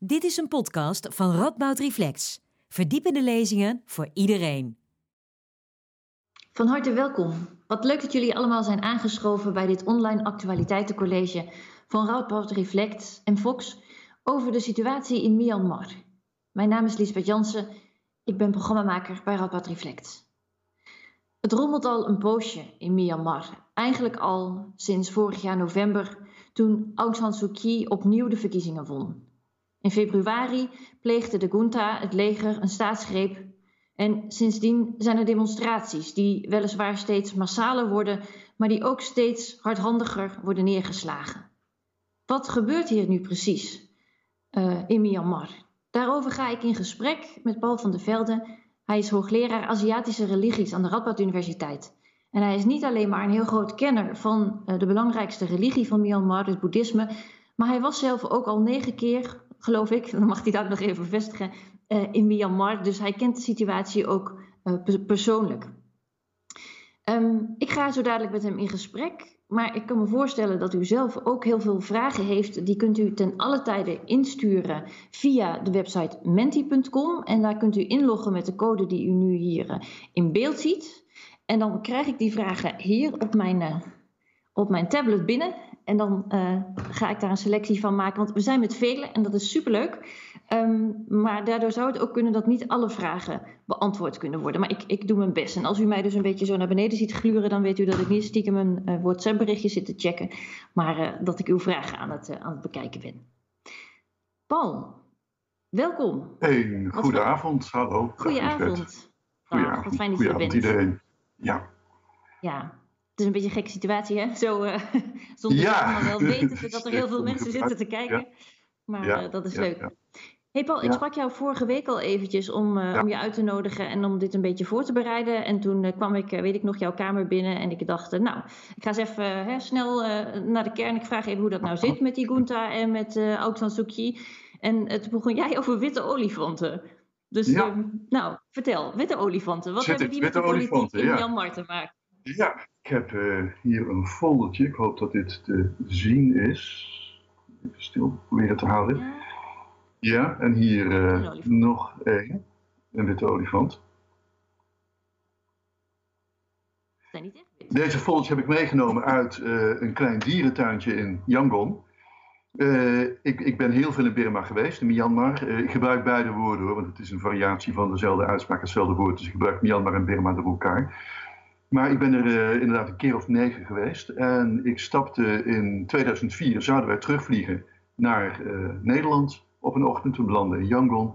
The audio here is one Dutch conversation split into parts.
Dit is een podcast van Radboud Reflex. Verdiepende lezingen voor iedereen. Van harte welkom. Wat leuk dat jullie allemaal zijn aangeschoven bij dit online actualiteitencollege van Radboud Reflect en Fox over de situatie in Myanmar. Mijn naam is Lisbeth Jansen. Ik ben programmamaker bij Radboud Reflect. Het rommelt al een poosje in Myanmar. Eigenlijk al sinds vorig jaar november, toen Aung San Suu Kyi opnieuw de verkiezingen won. In februari pleegde de junta, het leger, een staatsgreep. En sindsdien zijn er demonstraties die weliswaar steeds massaler worden, maar die ook steeds hardhandiger worden neergeslagen. Wat gebeurt hier nu precies uh, in Myanmar? Daarover ga ik in gesprek met Paul van der Velde. Hij is hoogleraar Aziatische religies aan de Radboud Universiteit. En hij is niet alleen maar een heel groot kenner van uh, de belangrijkste religie van Myanmar, het boeddhisme, maar hij was zelf ook al negen keer geloof ik. Dan mag hij dat nog even bevestigen. Uh, in Myanmar. Dus hij kent de situatie ook uh, persoonlijk. Um, ik ga zo dadelijk met hem in gesprek. Maar ik kan me voorstellen dat u zelf ook heel veel vragen heeft. Die kunt u ten alle tijde insturen via de website menti.com. En daar kunt u inloggen met de code die u nu hier uh, in beeld ziet. En dan krijg ik die vragen hier op mijn, op mijn tablet binnen. En dan uh, ga ik daar een selectie van maken. Want we zijn met velen en dat is superleuk. Um, maar daardoor zou het ook kunnen dat niet alle vragen beantwoord kunnen worden. Maar ik, ik doe mijn best. En als u mij dus een beetje zo naar beneden ziet gluren, dan weet u dat ik niet stiekem een uh, WhatsApp-berichtje zit te checken. Maar uh, dat ik uw vragen aan het, aan het bekijken ben. Paul, welkom. Hey, goedenavond. Hallo. Goedenavond. Goedenavond. wat fijn dat je er bent. iedereen. Ja. Ja, is een beetje een gekke situatie, hè? Zo, uh, zonder ja. allemaal wel weten dat er heel veel mensen zitten te kijken. Maar Ja, uh, dat is ja, leuk. ja. Hey Paul, ik sprak jou vorige week al eventjes om, uh, Ja. om je uit te nodigen en om dit een beetje voor te bereiden. En toen kwam ik, weet ik nog, jouw kamer binnen en ik dacht, nou, ik ga eens even hè, snel naar de kern. Ik vraag even hoe dat nou zit met die Gunta en met uh, Aung San Suu Kyi. En toen begon jij over witte olifanten. Dus, uh, nou, vertel, witte olifanten. Wat Zit hebben die met de witte politiek olifanten, in. Myanmar te maken? Ja, ik heb eh, hier een foldertje. Ik hoop dat dit te zien is. Even stil proberen te houden. Ja, Ja, en hier eh, Een nog één. Een witte olifant. zijn niet echt. Deze foldertje heb ik meegenomen uit eh, een klein dierentuintje in Yangon. Ik, ik ben heel veel in Burma geweest, in Myanmar. Ik gebruik beide woorden hoor, want het is een variatie van dezelfde uitspraak, hetzelfde woord. Dus ik gebruik Myanmar en Burma door elkaar. Maar ik ben er eh, inderdaad een keer of negen geweest. En ik stapte in 2004, zouden wij terugvliegen naar eh, Nederland op een ochtend. We belanden in Yangon.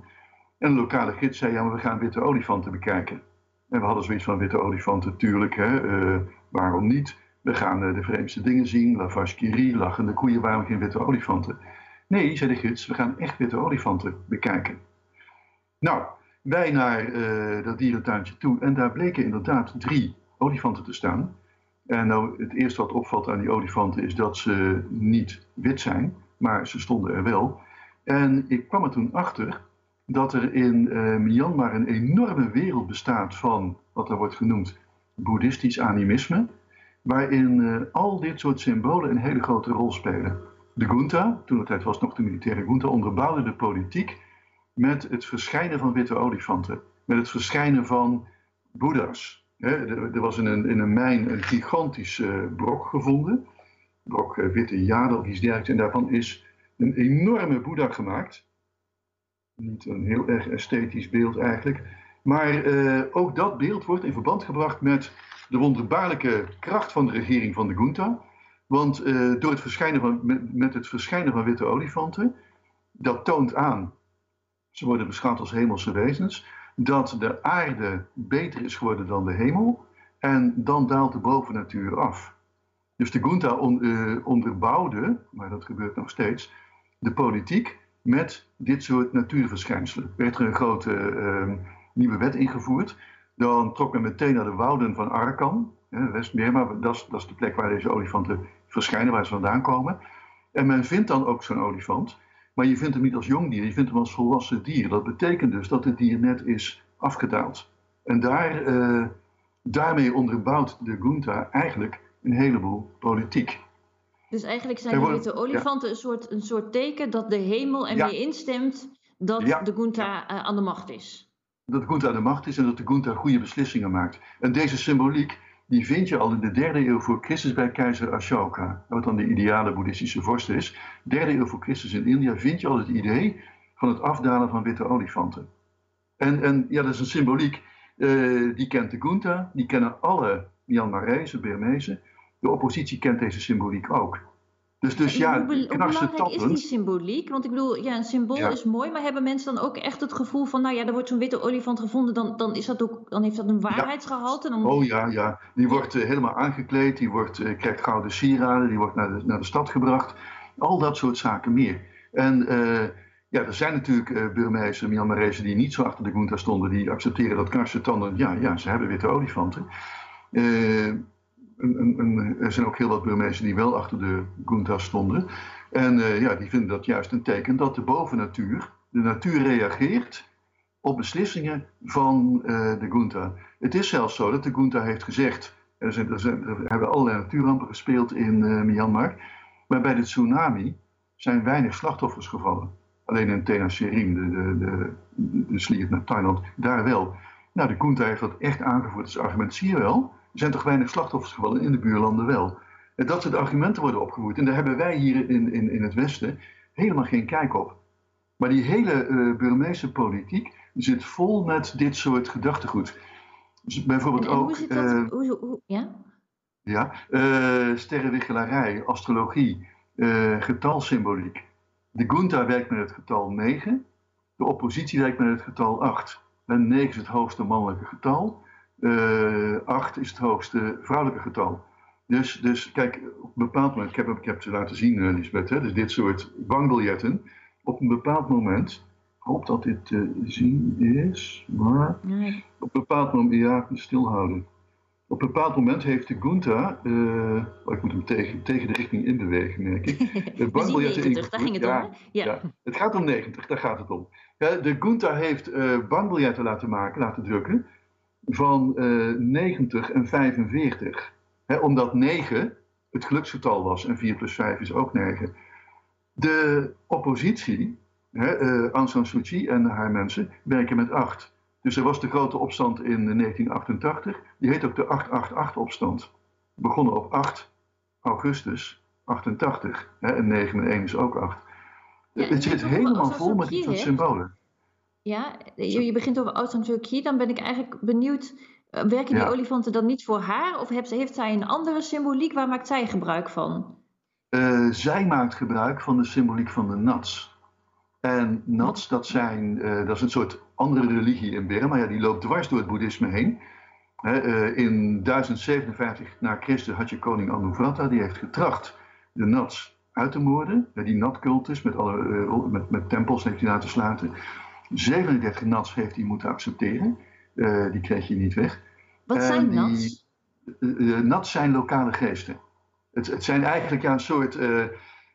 En een lokale gids zei, ja maar we gaan witte olifanten bekijken. En we hadden zoiets van witte olifanten, tuurlijk, hè, eh, waarom niet? We gaan de vreemdste dingen zien, la vache qui rit, lachende koeien, waarom geen witte olifanten? Nee, zei de gids, we gaan echt witte olifanten bekijken. Nou, wij naar dat dierentuintje toe en daar bleken inderdaad drie olifanten te staan. En nou, het eerste wat opvalt aan die olifanten is dat ze niet wit zijn, maar ze stonden er wel. En ik kwam er toen achter dat er in eh, Myanmar een enorme wereld bestaat van wat er wordt genoemd boeddhistisch animisme, waarin eh, al dit soort symbolen een hele grote rol spelen. De junta, toen het tijd was nog de militaire junta, onderbouwde de politiek met het verschijnen van witte olifanten, met het verschijnen van boeddha's. Er, was in een, in een mijn een gigantisch eh, brok gevonden, brok eh, witte jade of iets dergelijks, en daarvan is een enorme boeddha gemaakt. Niet een heel erg esthetisch beeld eigenlijk. Maar eh, ook dat beeld wordt in verband gebracht met de wonderbaarlijke kracht van de regering van de junta. Want door het verschijnen van, met het verschijnen van witte olifanten, dat toont aan, ze worden beschouwd als hemelse wezens, dat de aarde beter is geworden dan de hemel. En dan daalt de bovennatuur af. Dus de junta on, eh, onderbouwde, maar dat gebeurt nog steeds, de politiek met dit soort natuurverschijnselen. Werd er een grote eh, nieuwe wet ingevoerd, dan trok men meteen naar de wouden van Arakan, West-Burma, dat dat is de plek waar deze olifanten verschijnen, waar ze vandaan komen. En men vindt dan ook zo'n olifant, maar je vindt hem niet als jong dier, je vindt hem als volwassen dier. Dat betekent dus dat het dier net is afgedaald. En daar, eh, daarmee onderbouwt de junta eigenlijk een heleboel politiek. Dus eigenlijk zijn de witte olifanten een, soort, een soort teken dat de hemel er mee instemt dat de Gunta uh, aan de macht is. Dat de Gunta aan de macht is en dat de Gunta goede beslissingen maakt. En deze symboliek die vind je al in de derde eeuw voor Christus bij keizer Ashoka, wat dan de ideale boeddhistische vorst is. Derde eeuw voor Christus in India vind je al het idee van het afdalen van witte olifanten. En, en ja, dat is een symboliek, uh, die kent de Gunta, die kennen alle Myanmarese, Burmezen. De oppositie kent deze symboliek ook. Dus, dus ja, hoe, hoe belangrijk is die symboliek? Want ik bedoel, ja, een symbool is mooi, maar hebben mensen dan ook echt het gevoel van, nou ja, er wordt zo'n witte olifant gevonden, dan, dan, is dat ook, dan heeft dat een waarheidsgehalte? Dan... Oh ja, ja. Die wordt uh, helemaal aangekleed, die wordt, uh, krijgt gouden sieraden, die wordt naar de, naar de stad gebracht. Al dat soort zaken meer. En uh, ja, er zijn natuurlijk uh, Myanmarese die niet zo achter de Gunta stonden, die accepteren dat karse tanden, ja, ja, ze hebben witte olifanten. Er zijn ook heel wat Burmezen die wel achter de Gunta stonden. En uh, ja, die vinden dat juist een teken dat de bovennatuur, de natuur reageert op beslissingen van uh, de Gunta. Het is zelfs zo dat de Gunta heeft gezegd, er, zijn, er, hebben allerlei natuurrampen gespeeld in uh, Myanmar, maar bij de tsunami zijn weinig slachtoffers gevallen. Alleen in Tena Serim, de, de, de, sliert naar Thailand, daar wel. Nou, de Gunta heeft dat echt aangevoerd als argument. Zie je wel, zijn toch weinig slachtoffers gevallen, in de buurlanden wel. En dat soort argumenten worden opgevoerd. En daar hebben wij hier in, in, in het Westen helemaal geen kijk op. Maar die hele uh, Burmeese politiek zit vol met dit soort gedachtegoed. Dus bijvoorbeeld ook. Hoe zit dat? Uh, hoe, hoe, ja? Ja, uh, sterrenwichelarij, astrologie, getalsymboliek. De Gunta werkt met het getal 9, de oppositie werkt met het getal 8. En 9 is het hoogste mannelijke getal. Uh, eh, 8 is het hoogste vrouwelijke getal. Dus, dus kijk, op een bepaald moment, ik heb, ik heb ze laten zien, uh, Lisbeth, hè, dus dit soort bankbiljetten. Op een bepaald moment, ik hoop dat dit te zien is, maar nee. op een bepaald moment, ja, stilhouden. Op een bepaald moment heeft de Gunta, uh, oh, ik moet hem tegen, tegen de richting inbewegen, merk ik. De bankbiljetten 90, daar ging het ja, om. Ja. ja. het gaat om 90, daar gaat het om. Ja, de Gunta heeft uh, bankbiljetten laten maken, laten drukken van uh, eh, 90 en 45. Hè, omdat 9 het geluksgetal was en 4 plus 5 is ook 9. De oppositie, hè, uh, Aung San Suu Kyi en haar mensen, werken met 8. Dus er was de grote opstand in 1988. Die heet ook de 888-opstand. Begonnen op 8 augustus 88. Hè, en 9 en 1 is ook 8. Ja, het zit helemaal vol met dit soort symbolen. Ja, je, je begint over Aung San Suu Kyi. Dan ben ik eigenlijk benieuwd, eh, werken die olifanten dan niet voor haar? Of heeft, heeft zij een andere symboliek? Waar maakt zij gebruik van? Uh, zij maakt gebruik van de symboliek van de Nats. En Nats, dat, zijn, uh, dat is een soort andere religie in Burma. Ja, die loopt dwars door het boeddhisme heen. uh, in 1057 na Christus had je koning Anuvrata, die heeft getracht de Nats uit te moorden. die Nat-cultus met, alle, met, met tempels heeft hij laten sluiten. 37 nats heeft hij moeten accepteren. Uh, die kreeg je niet weg. Wat zijn die, nats? Uh, nats zijn lokale geesten. Het, het zijn eigenlijk ja, een soort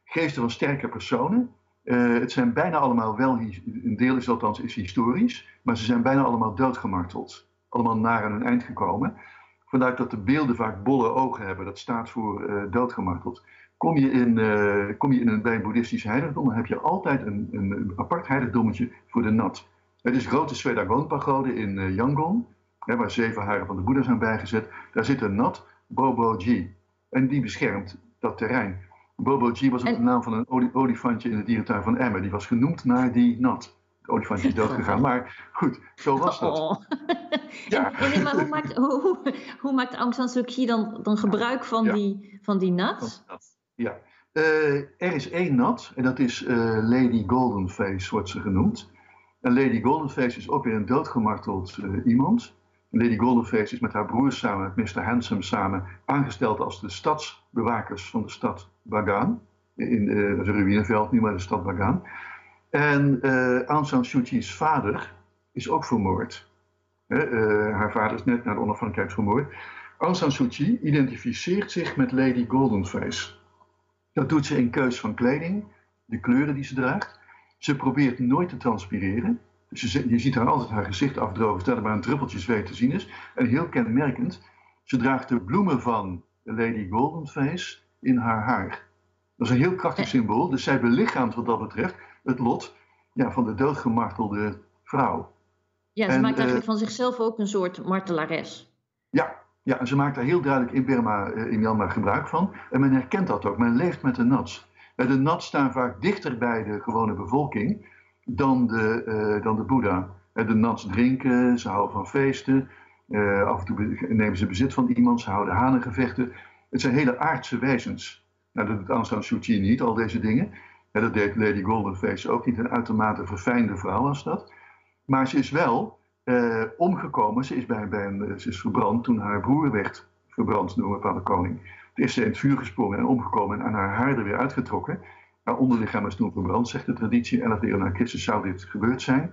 geesten van sterke personen. het zijn bijna allemaal wel, een deel is althans is historisch, maar ze zijn bijna allemaal doodgemarteld. Allemaal naar aan hun eind gekomen. Vandaar dat de beelden vaak bolle ogen hebben. Dat staat voor doodgemarteld. Kom je in, uh, kom je in een, bij een boeddhistisch heiligdom, dan heb je altijd een, een, apart heiligdommetje voor de nat. Het is grote Swedagon-pagode in uh, Yangon, hè, waar zeven haren van de Boeddha zijn bijgezet. Daar zit een nat, Bobo-ji. En die beschermt dat terrein. Bobo-ji was ook de naam van een olifantje in de dierentuin van Emmen. Die was genoemd naar die nat. Het olifantje is doodgegaan. Maar goed, zo was dat. Oh. Ja. En, maar hoe maakt, hoe, hoe maakt Aung San Suu Kyi dan, dan gebruik van, die, van die nat? Ja, uh, er is één nat en dat is uh, Lady Goldenface, wordt ze genoemd. En Lady Goldenface is ook weer een doodgemarteld uh, iemand. Lady Goldenface is met haar broer samen, met Mr. Handsome samen, aangesteld als de stadsbewakers van de stad Bagan. In het ruïneveld, nu maar de stad Bagan. En Aung San Suu Kyi's vader is ook vermoord. haar vader is net na de onafhankelijkheid vermoord. Aung San Suu Kyi identificeert zich met Lady Goldenface. Dat doet ze in keus van kleding, de kleuren die ze draagt. Ze probeert nooit te transpireren. Dus je, je ziet haar altijd haar gezicht afdrogen, terwijl er maar een druppeltje zweet te zien is. En heel kenmerkend, ze draagt de bloemen van Lady Goldenface in haar haar. Dat is een heel krachtig symbool. Dus zij belichaamt wat dat betreft het lot ja, van de doodgemartelde vrouw. Ja, ze maakt eigenlijk van zichzelf ook een soort martelares. Ja, ja, en ze maakt daar heel duidelijk in Burma, in Myanmar gebruik van. En men herkent dat ook. Men leeft met de nats. De nats staan vaak dichter bij de gewone bevolking dan de, uh, dan de Boeddha. De nats drinken, ze houden van feesten. Af en toe nemen ze bezit van iemand, ze houden hanengevechten. Het zijn hele aardse wezens. Nou, dat doet Aung San niet, al deze dingen. Dat deed Lady Goldenface ook niet. Een uitermate verfijnde vrouw was dat. Maar ze is wel uh, omgekomen. Ze is, bij, bij een, ze is verbrand toen haar broer werd verbrand door een bepaalde koning. Toen is ze in het vuur gesprongen en omgekomen en aan haar haar er weer uitgetrokken. Haar onderlichaam is toen verbrand, zegt de traditie. Elf eeuw na Christus zou dit gebeurd zijn.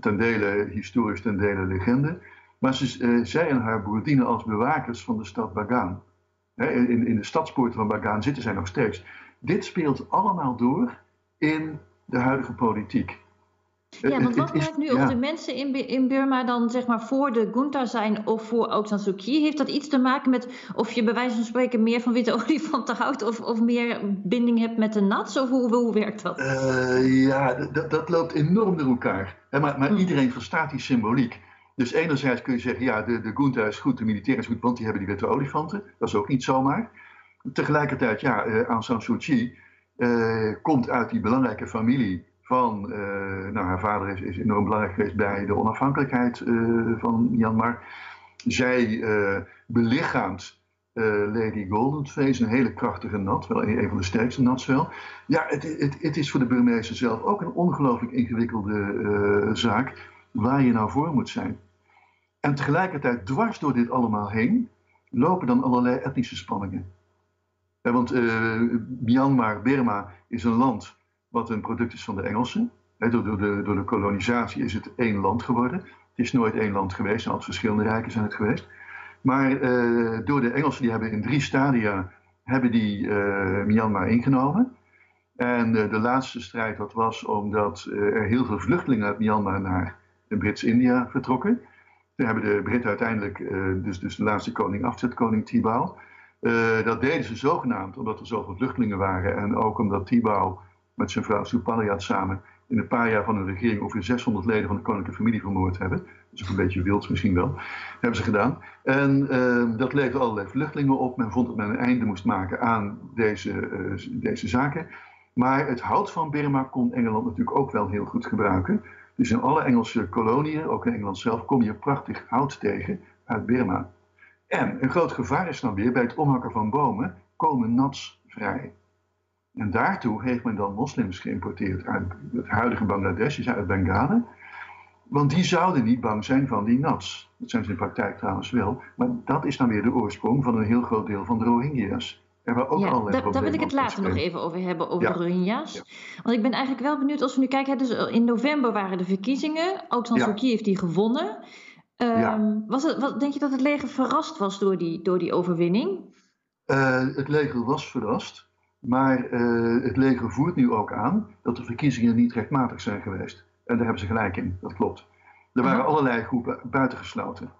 Ten dele historisch, ten dele legende. Maar ze, uh, zij en haar broer dienen als bewakers van de stad Bagan. in, in de stadspoorten van Bagan zitten zij nog steeds. Dit speelt allemaal door in de huidige politiek. Ja, want wat maakt nu of de mensen in, in Burma dan zeg maar voor de junta zijn of voor Aung San Suu Kyi? Heeft dat iets te maken met of je bij wijze van spreken meer van witte olifanten houdt of, of meer binding hebt met de nats? Of hoe, hoe werkt dat? Uh, ja, dat loopt enorm door elkaar. maar maar hm. iedereen verstaat die symboliek. Dus enerzijds kun je zeggen, ja, de, de junta is goed, de militair is goed, want die hebben die witte olifanten. Dat is ook niet zomaar. Tegelijkertijd, ja, uh, Aung San Suu Kyi uh, komt uit die belangrijke familie van, uh, nou haar vader is, is, enorm belangrijk geweest bij de onafhankelijkheid uh, van Myanmar. Zij uh, belichaamt Lady Goldenface, een hele krachtige nat, wel een, van de sterkste nats wel. Ja, het, het, het, is voor de burgemeester zelf ook een ongelooflijk ingewikkelde zaak waar je nou voor moet zijn. En tegelijkertijd, dwars door dit allemaal heen, lopen dan allerlei etnische spanningen. Ja, want Myanmar, Burma, is een land wat een product is van de Engelsen. door, de, door de kolonisatie is het één land geworden. Het is nooit één land geweest, al verschillende rijken zijn het geweest. Maar uh, door de Engelsen, die hebben in drie stadia hebben die, uh, Myanmar ingenomen. En uh, de laatste strijd dat was omdat er heel veel vluchtelingen uit Myanmar naar Brits-India vertrokken. Toen hebben de Britten uiteindelijk, dus, dus de laatste koning afzet, koning Tibau. dat deden ze zogenaamd omdat er zoveel vluchtelingen waren en ook omdat Tibau met zijn vrouw Supaliat samen in een paar jaar van de regering ongeveer 600 leden van de koninklijke familie vermoord hebben. Dat is een beetje wild misschien wel. hebben ze gedaan. En uh, dat leverde allerlei vluchtelingen op. Men vond dat men een einde moest maken aan deze, uh, deze zaken. Maar het hout van Burma kon Engeland natuurlijk ook wel heel goed gebruiken. Dus in alle Engelse koloniën, ook in Engeland zelf, kom je prachtig hout tegen uit Burma. En een groot gevaar is dan weer bij het omhakken van bomen komen nats vrij. En daartoe heeft men dan moslims geïmporteerd uit het huidige Bangladesh, dus uit Bengalen. Want die zouden niet bang zijn van die nats. Dat zijn ze in praktijk trouwens wel. Maar dat is dan weer de oorsprong van een heel groot deel van de Rohingya's. Er waren ook ja, allerlei daar, daar wil ik het later nog even over hebben, over de Rohingya's. Want ik ben eigenlijk wel benieuwd, als we nu kijken, dus in november waren de verkiezingen. Aung San Suu Kyi heeft die gewonnen. Um, was het, wat, denk je dat het leger verrast was door die, door die overwinning? Uh, het leger was verrast. Maar uh, het leger voert nu ook aan dat de verkiezingen niet rechtmatig zijn geweest. En daar hebben ze gelijk in, dat klopt. Er waren allerlei groepen buitengesloten.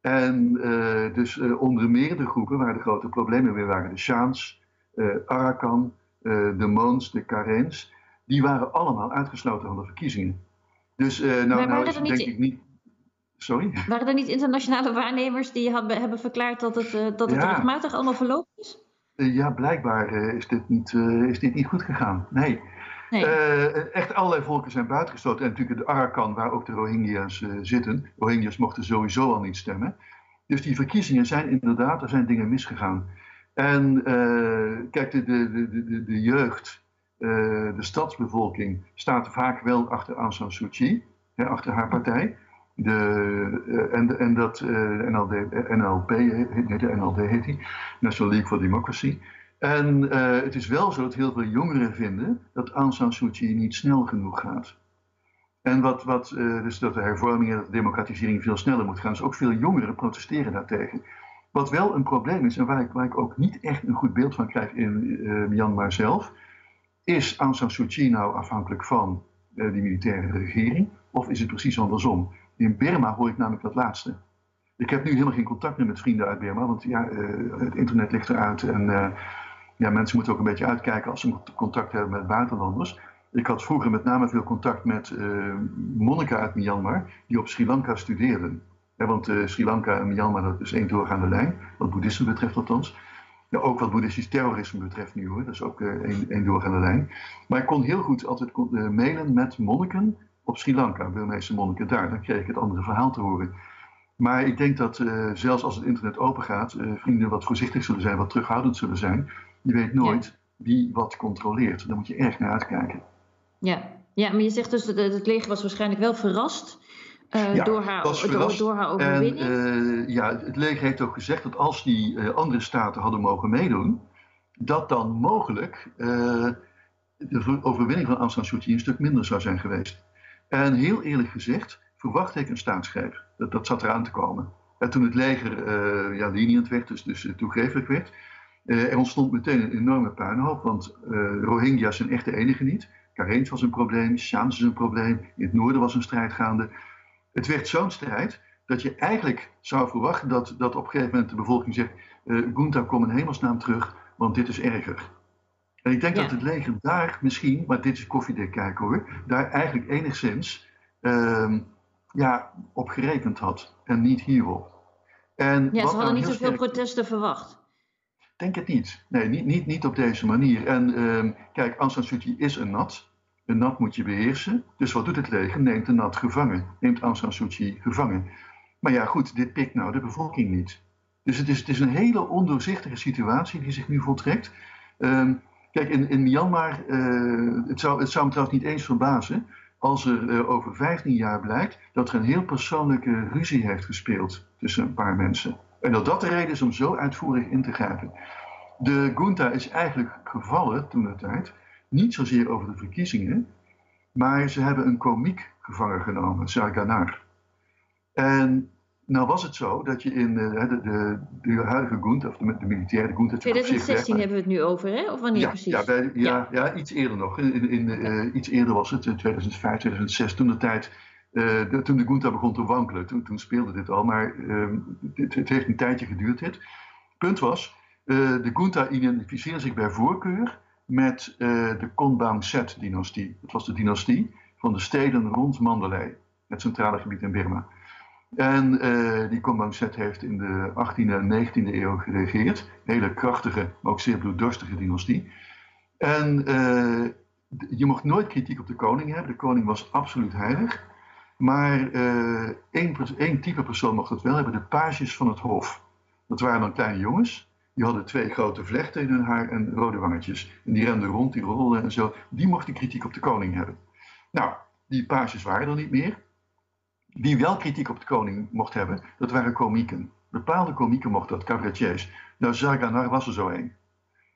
En uh, dus uh, onder meer de groepen waar de grote problemen weer waren, de Shaans, Arakan, de Mons, de Karens, die waren allemaal uitgesloten van de verkiezingen. Dus nou, nou is denk ik niet... Sorry? Waren er niet internationale waarnemers die hebben, hebben verklaard dat het, dat het rechtmatig allemaal verlopen is? Eh, ja, blijkbaar eh, is, dit niet, eh, is dit niet goed gegaan. Nee. nee. echt allerlei volken zijn buitengesloten. En natuurlijk de Arakan, waar ook de Rohingya's zitten. Rohingya's mochten sowieso al niet stemmen. Dus die verkiezingen zijn inderdaad, er zijn dingen misgegaan. En kijk, de, de, de, de, jeugd, de stadsbevolking staat vaak wel achter Aung San Suu Kyi, hè, achter haar partij. De, uh, en, en dat uh, NLD, NLP, nee, de NLD heet die, National League for Democracy. En uh, het is wel zo dat heel veel jongeren vinden dat Aung San Suu Kyi niet snel genoeg gaat. En wat, wat dus dat de hervorming en de democratisering veel sneller moet gaan. Dus ook veel jongeren protesteren daartegen. Wat wel een probleem is en waar ik, waar ik ook niet echt een goed beeld van krijg in Myanmar zelf, is Aung San Suu Kyi nou afhankelijk van die militaire regering? Of is het precies andersom? In Burma hoor ik namelijk dat laatste. Ik heb nu helemaal geen contact meer met vrienden uit Burma, want ja, uh, het internet ligt eruit en uh, ja, mensen moeten ook een beetje uitkijken als ze contact hebben met buitenlanders. Ik had vroeger met name veel contact met uh, monniken uit Myanmar die op Sri Lanka studeerden. want uh, Sri Lanka en Myanmar, dat is één doorgaande lijn, wat boeddhisme betreft althans. Ja, ook wat boeddhistisch terrorisme betreft nu hoor, dat is ook één, één doorgaande lijn. Maar ik kon heel goed altijd mailen met monniken op Sri Lanka, Burmeese monniken daar. Dan kreeg ik het andere verhaal te horen. Maar ik denk dat zelfs als het internet open gaat, vrienden wat voorzichtig zullen zijn, wat terughoudend zullen zijn. Je weet nooit wie wat controleert. Daar moet je erg naar uitkijken. Ja, ja maar je zegt dus dat het leger was waarschijnlijk wel verrast. Uh, door, haar, door, door, haar overwinning. En, uh, ja, het leger heeft ook gezegd dat als die uh, andere staten hadden mogen meedoen, dat dan mogelijk de overwinning van Aung San Suu Kyi een stuk minder zou zijn geweest. En heel eerlijk gezegd, verwacht ik een staatsgreep. Dat, dat zat eraan te komen. En toen het leger ja, lenient werd, dus, dus toegevelijk werd, er ontstond meteen een enorme puinhoop, want Rohingya's zijn echt de enige niet. Kareens was een probleem, Shams is een probleem, in het noorden was een strijd gaande. Het werd zo'n strijd dat je eigenlijk zou verwachten dat, dat op een gegeven moment de bevolking zegt: uh, Gunta, kom in hemelsnaam terug, want dit is erger. En ik denk dat het leger daar misschien, maar dit is koffiedek kijken hoor, daar eigenlijk enigszins uh, ja, op gerekend had en niet hierop. En ja, ze hadden niet zoveel protesten verwacht denk het niet. Nee, niet, niet, niet op deze manier. En uh, kijk, Aung San Suu Kyi is een nat. Een nat moet je beheersen. Dus wat doet het leger? Neemt een nat gevangen. Neemt Aung San Suu Kyi gevangen. Maar ja, goed, dit pikt nou de bevolking niet. Dus het is, het is een hele ondoorzichtige situatie die zich nu voltrekt. Um, kijk, in, in Myanmar, uh, het, zou, het zou me trouwens niet eens verbazen als er uh, over 15 jaar blijkt dat er een heel persoonlijke ruzie heeft gespeeld tussen een paar mensen. En dat dat de reden is om zo uitvoerig in te grijpen. De Gunta is eigenlijk gevallen toen de tijd, niet zozeer over de verkiezingen, maar ze hebben een komiek gevangen genomen, Sarganar. En nou was het zo dat je in de, de, de, de huidige Gunta, of de, de militaire Gunta... 2016 hebben we het nu over, hè? Of wanneer ja, precies? Ja, bij, ja, ja, iets eerder nog. In, in, uh, iets eerder was het, 2005, 2006, toen de tijd uh, toen de Gunta begon te wankelen, toen, toen speelde dit al, maar het, het, heeft een tijdje geduurd dit. Punt was, de Gunta identificeerde zich bij voorkeur met de Konbaum Set-dynastie. Dat was de dynastie van de steden rond Mandalay, het centrale gebied in Burma. En die Konbaum Set heeft in de 18e en 19e eeuw geregeerd. Hele krachtige, maar ook zeer bloeddorstige dynastie. En je mocht nooit kritiek op de koning hebben. De koning was absoluut heilig. Maar uh, één, één, type persoon mocht het wel hebben, de pages van het hof. Dat waren dan kleine jongens. Die hadden twee grote vlechten in hun haar en rode wangetjes. En die renden rond, die rolden en zo. Die mochten kritiek op de koning hebben. Nou, die pages waren er niet meer. Wie wel kritiek op de koning mocht hebben, dat waren komieken. Bepaalde komieken mochten dat, cabaretiers. Nou, Zaganar was er zo een.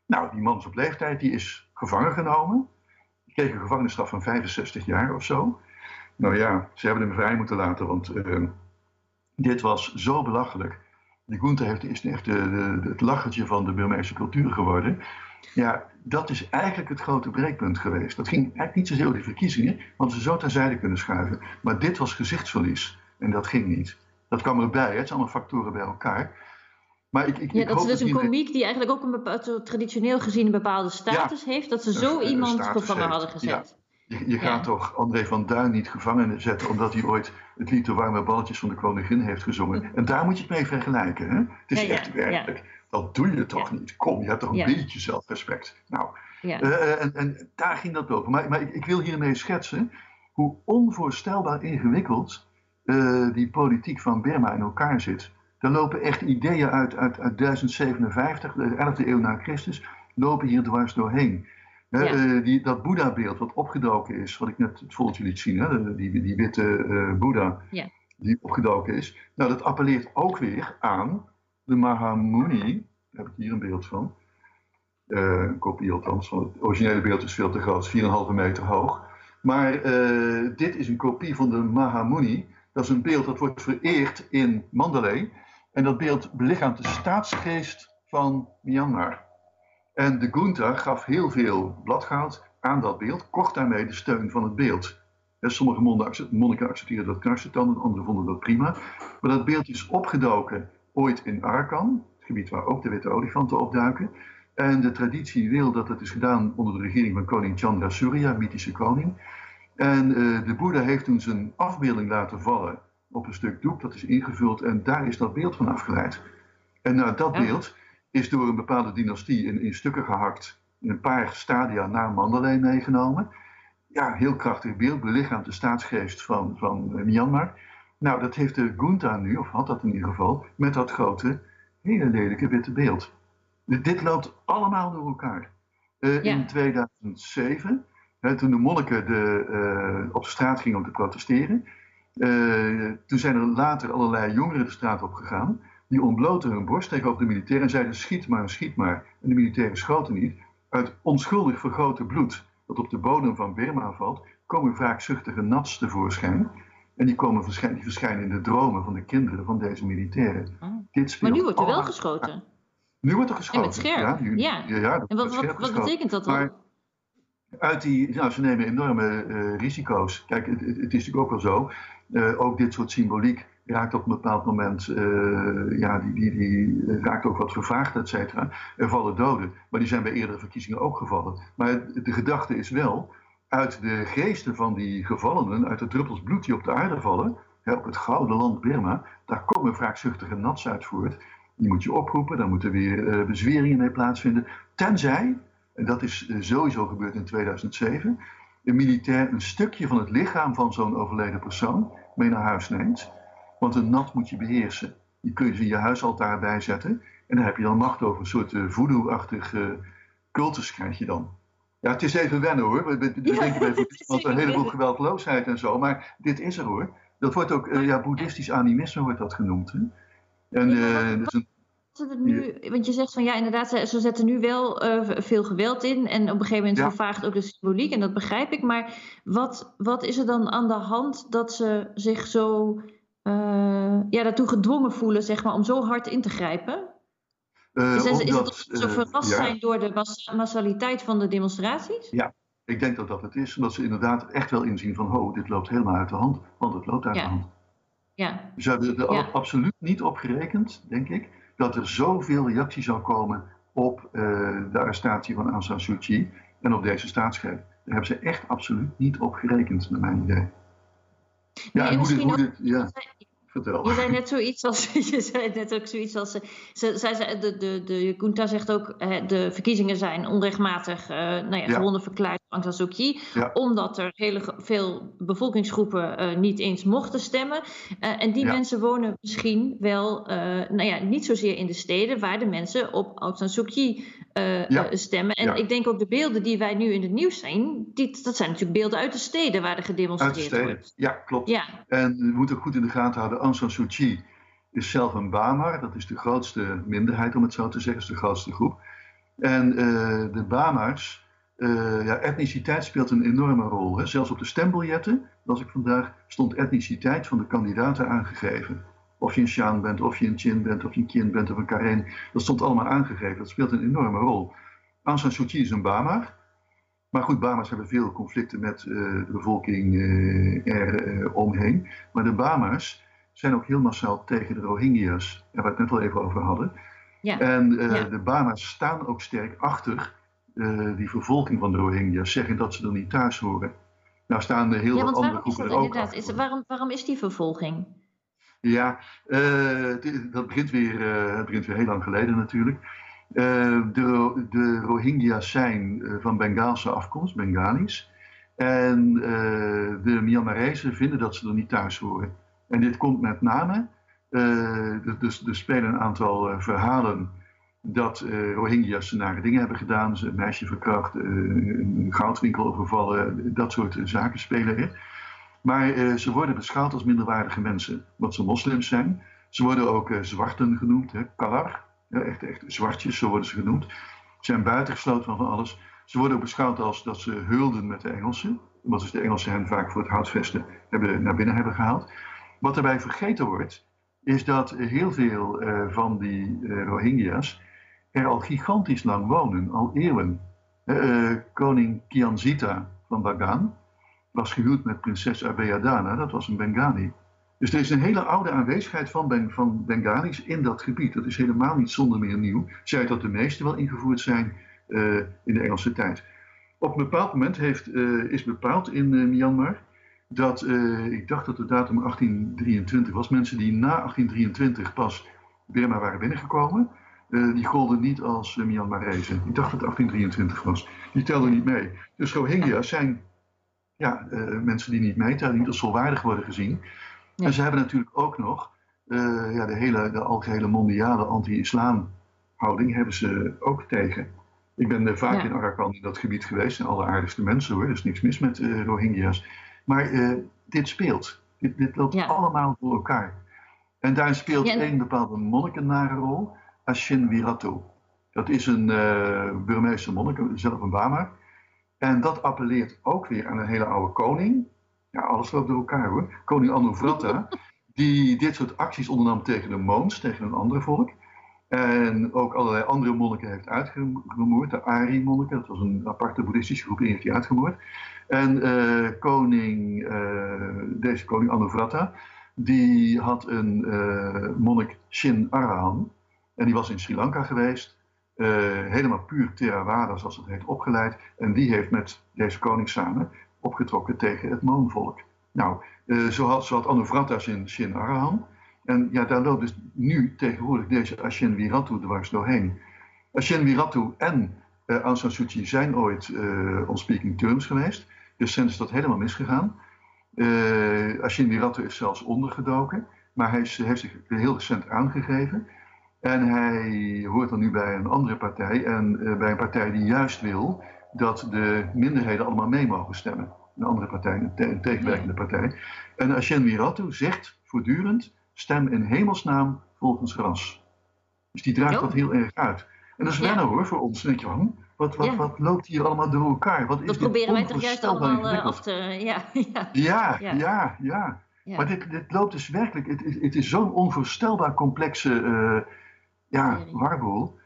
Nou, die man is op leeftijd, die is gevangen genomen. Die kreeg een gevangenisstraf van 65 jaar of zo. Nou ja, ze hebben hem vrij moeten laten, want uh, dit was zo belachelijk. De Gunther heeft, is echt de, de, het lachertje van de Burmeese cultuur geworden. Ja, dat is eigenlijk het grote breekpunt geweest. Dat ging eigenlijk niet zozeer over de verkiezingen, want ze zo terzijde kunnen schuiven. Maar dit was gezichtsverlies en dat ging niet. Dat kwam erbij, het zijn allemaal factoren bij elkaar. Maar ik, ik, ja, dat is dus een komiek die eigenlijk ook een bepaald, traditioneel gezien een bepaalde status heeft, dat ze zo iemand gevangen hadden gezet. Je, je gaat toch André van Duin niet gevangen zetten omdat hij ooit het lied De Warme Balletjes van de Koningin heeft gezongen. En daar moet je het mee vergelijken. Hè? Het is echt werkelijk. Dat doe je toch niet? Kom, je hebt toch een beetje zelfrespect. Nou, uh, en, en, daar ging dat over. Maar, maar ik, ik, wil hiermee schetsen hoe onvoorstelbaar ingewikkeld uh, die politiek van Burma in elkaar zit. Er lopen echt ideeën uit, uit, uit 1057, de 11e eeuw na Christus, lopen hier dwars doorheen. Uh, die, dat Boeddha-beeld wat opgedoken is, wat ik net het voeltje liet zien, hè, die, die witte uh, Boeddha ja. die opgedoken is. Nou, dat appelleert ook weer aan de Mahamuni, daar heb ik hier een beeld van. Uh, een kopie althans, van het originele beeld is veel te groot, 4,5 meter hoog. Maar dit is een kopie van de Mahamuni. Dat is een beeld dat wordt vereerd in Mandalay. En dat beeld belichaamt de staatsgeest van Myanmar. En de Gunta gaf heel veel bladgoud aan dat beeld, kocht daarmee de steun van het beeld. sommige monniken accepteerden dat knarsetanden, anderen vonden dat prima. Maar dat beeld is opgedoken ooit in Arakan, het gebied waar ook de witte olifanten opduiken. En de traditie wil dat het is gedaan onder de regering van koning Chandra Surya, mythische koning. En de Boeddha heeft toen zijn afbeelding laten vallen op een stuk doek, dat is ingevuld en daar is dat beeld van afgeleid. En nou, dat beeld is door een bepaalde dynastie in, in stukken gehakt, in een paar stadia naar Mandalay meegenomen. Ja, heel krachtig beeld, belichaamt de staatsgeest van, van Myanmar. Nou, dat heeft de Gunta nu, of had dat in ieder geval, met dat grote, hele lelijke witte beeld. Dit loopt allemaal door elkaar. Uh, In 2007, hè, toen de monniken de, uh, op de straat gingen om te protesteren, uh, toen zijn er later allerlei jongeren de straat op gegaan. Die ontbloten hun borst tegenover de militairen en zeiden: schiet maar, schiet maar. En de militairen schoten niet. Uit onschuldig vergroten bloed dat op de bodem van Burma valt, komen wraakzuchtige nats tevoorschijn. En die, komen die verschijnen in de dromen van de kinderen van deze militairen. Oh. Dit maar nu wordt er wel geschoten. Nu wordt er geschoten. En met scherp. Ja, nu, ja. ja, en wat, wat, wat betekent dat dan? uit die, nou, ze nemen enorme uh, risico's. Kijk, het, het, is natuurlijk ook wel zo. Uh, ook dit soort symboliek raakt op een bepaald moment, uh, ja, die, die, die raakt ook wat vervaagd, et cetera. Er vallen doden, maar die zijn bij eerdere verkiezingen ook gevallen. Maar de gedachte is wel, uit de geesten van die gevallenen, uit de druppels bloed die op de aarde vallen, hè, op het gouden land Burma, daar komen wraakzuchtige nats uit voort. Die moet je oproepen, daar moeten weer uh, bezweringen mee plaatsvinden. Tenzij, en dat is sowieso gebeurd in 2007, een militair een stukje van het lichaam van zo'n overleden persoon mee naar huis neemt. Want een nat moet je beheersen. Je in je huisaltaar bijzetten. En dan heb je dan macht over een soort uh, voodoo-achtig uh, cultus krijg je dan. Ja, het is even wennen hoor. We, we, ja, denken bij want een heleboel geweldloosheid en zo. Maar dit is er hoor. Dat wordt ook, uh, ja, boeddhistisch animisme wordt dat genoemd. Hè? En, een, het nu, want je zegt van ja, inderdaad, ze zetten nu wel uh, veel geweld in. En op een gegeven moment ja. vervaagt ook de symboliek. En dat begrijp ik. Maar wat, wat is er dan aan de hand dat ze zich zo uh, ja, daartoe gedwongen voelen, zeg maar, om zo hard in te grijpen? Uh, is, is, het ze verrast ja. zijn door de mass massaliteit van de demonstraties? Ja, ik denk dat dat het is. Omdat ze inderdaad echt wel inzien van, oh, dit loopt helemaal uit de hand. Want het loopt uit ja. de hand. Ja. Ze hebben er ja. absoluut niet op gerekend, denk ik, dat er zoveel reactie zou komen op uh, de arrestatie van Aung San Suu Kyi en op deze staatsgreep. Daar hebben ze echt absoluut niet op gerekend, naar mijn idee. Ja, nee, en hoe dit, hoe dit, ja. Vertel. Je zei net zoiets als, je zei net ook zoiets als, ze, zij, de, de, de junta zegt ook, de verkiezingen zijn onrechtmatig uh, nou ja, ja. gewonnen verklaard door Aung San ja. omdat er hele veel bevolkingsgroepen uh, niet eens mochten stemmen. Uh, en die ja. mensen wonen misschien wel, nou ja, niet zozeer in de steden waar de mensen op Aung San Suu Kyi stemmen. En ik denk ook de beelden die wij nu in het nieuws zien, die, dat zijn natuurlijk beelden uit de steden waar er gedemonstreerd uit de wordt. Ja, klopt. En we moeten goed in de gaten houden Aung San Suu Kyi is zelf een Bamar, dat is de grootste minderheid om het zo te zeggen, is de grootste groep. En uh, de Bamars, uh, ja, etniciteit speelt een enorme rol. Hè. Zelfs op de stembiljetten, las ik vandaag, stond etniciteit van de kandidaten aangegeven. Of je een Shan bent, of je een Chin bent, of je een Kin bent, of een Karen. Dat stond allemaal aangegeven. Dat speelt een enorme rol. Aung San Suu Kyi is een Bamar. Maar goed, Bama's hebben veel conflicten met uh, de bevolking uh, er omheen. Maar de Bama's zijn ook heel massaal tegen de Rohingya's, waar we het net al even over hadden. Ja. En uh, ja. de Bama's staan ook sterk achter uh, die vervolging van de Rohingya's, zeggen dat ze er niet thuis horen. Nou staan er heel ja, wat andere groepen er ook inderdaad, is, waarom, waarom is die vervolging? Ja, uh, dat begint weer, het begint weer heel lang geleden natuurlijk. de, de Rohingya's zijn van Bengaalse afkomst, Bengalis. En de Myanmarezen vinden dat ze er niet thuis horen. En dit komt met name, uh, dus er spelen een aantal uh, verhalen dat uh, Rohingya's nare dingen hebben gedaan. Ze een meisje verkracht, een goudwinkel overvallen, dat soort zaken spelen er. Maar ze worden beschouwd als minderwaardige mensen, omdat ze moslims zijn. Ze worden ook zwarten genoemd, hè, kalar, ja, echt, echt zwartjes, zo worden ze genoemd. Ze zijn buitengesloten van alles. Ze worden ook beschouwd als dat ze heulden met de Engelsen, omdat dus de Engelsen hen vaak voor het houtvesten hebben, naar binnen hebben gehaald. Wat daarbij vergeten wordt, is dat heel veel uh, van die uh, Rohingya's er al gigantisch lang wonen, al eeuwen. Uh, koning Kianzita van Bagan was gehuwd met prinses Abeadana, dat was een Bengali. Dus er is een hele oude aanwezigheid van, van Bengalis in dat gebied. Dat is helemaal niet zonder meer nieuw. Zij dat de meeste wel ingevoerd zijn in de Engelse tijd. Op een bepaald moment heeft, is bepaald in Myanmar dat, ik dacht dat de datum 1823 was, mensen die na 1823 pas Burma waren binnengekomen, die golden niet als Myanmarese. Ik dacht dat het 1823 was. Die telden niet mee. Dus Rohingya's zijn ja, mensen die niet meetellen, niet als volwaardig worden gezien. En ze hebben natuurlijk ook nog ja, de, hele, de algehele mondiale anti-islam houding hebben ze ook tegen. Ik ben vaak in Arakan in dat gebied geweest, en alle aardigste mensen hoor, er is niks mis met uh, Rohingya's. Maar dit speelt. Dit, dit loopt allemaal door elkaar. En daar speelt ja. één bepaalde monnik een nare rol, Ashin Virato. Dat is een Burmeese monnik, zelf een Bama. En dat appelleert ook weer aan een hele oude koning, ja, alles loopt door elkaar hoor. Koning Anuvrata, die dit soort acties ondernam tegen de Moons, tegen een ander volk. En ook allerlei andere monniken heeft uitgemoord. De Ari-monniken, dat was een aparte boeddhistische groep, die heeft hij uitgemoord. En uh, koning, uh, deze koning Anuvrata, die had een uh, monnik Shin Arahan. En die was in Sri Lanka geweest. helemaal puur Theravada, zoals het heet, opgeleid. En die heeft met deze koning samen opgetrokken tegen het Moonvolk. Nou, zo, had, zo had Anuvrata's in Shin Arahan. En ja, daar loopt dus nu tegenwoordig deze Ashen Viratu dwars doorheen. Ashen Viratu en uh, Aung San Suu Kyi zijn ooit uh, on speaking terms geweest. Recent is dat helemaal misgegaan. Uh, Ashin Viratu is zelfs ondergedoken. Maar hij heeft zich heel recent aangegeven. En hij hoort dan nu bij een andere partij. En bij een partij die juist wil dat de minderheden allemaal mee mogen stemmen. Een andere partij, een, tegenwerkende partij. En Ashen Miratu zegt voortdurend: stem in hemelsnaam volgens ras. Dus die draagt dat heel erg uit. En dat is ja. wennen hoor voor ons. Denk je, wat, wat, wat loopt hier allemaal door elkaar? Wat is dat proberen wij toch juist allemaal uh, af te. Ja, ja, ja, ja. ja, Maar dit, dit loopt dus werkelijk. Het, het is zo'n onvoorstelbaar complexe uh, ja, warboel.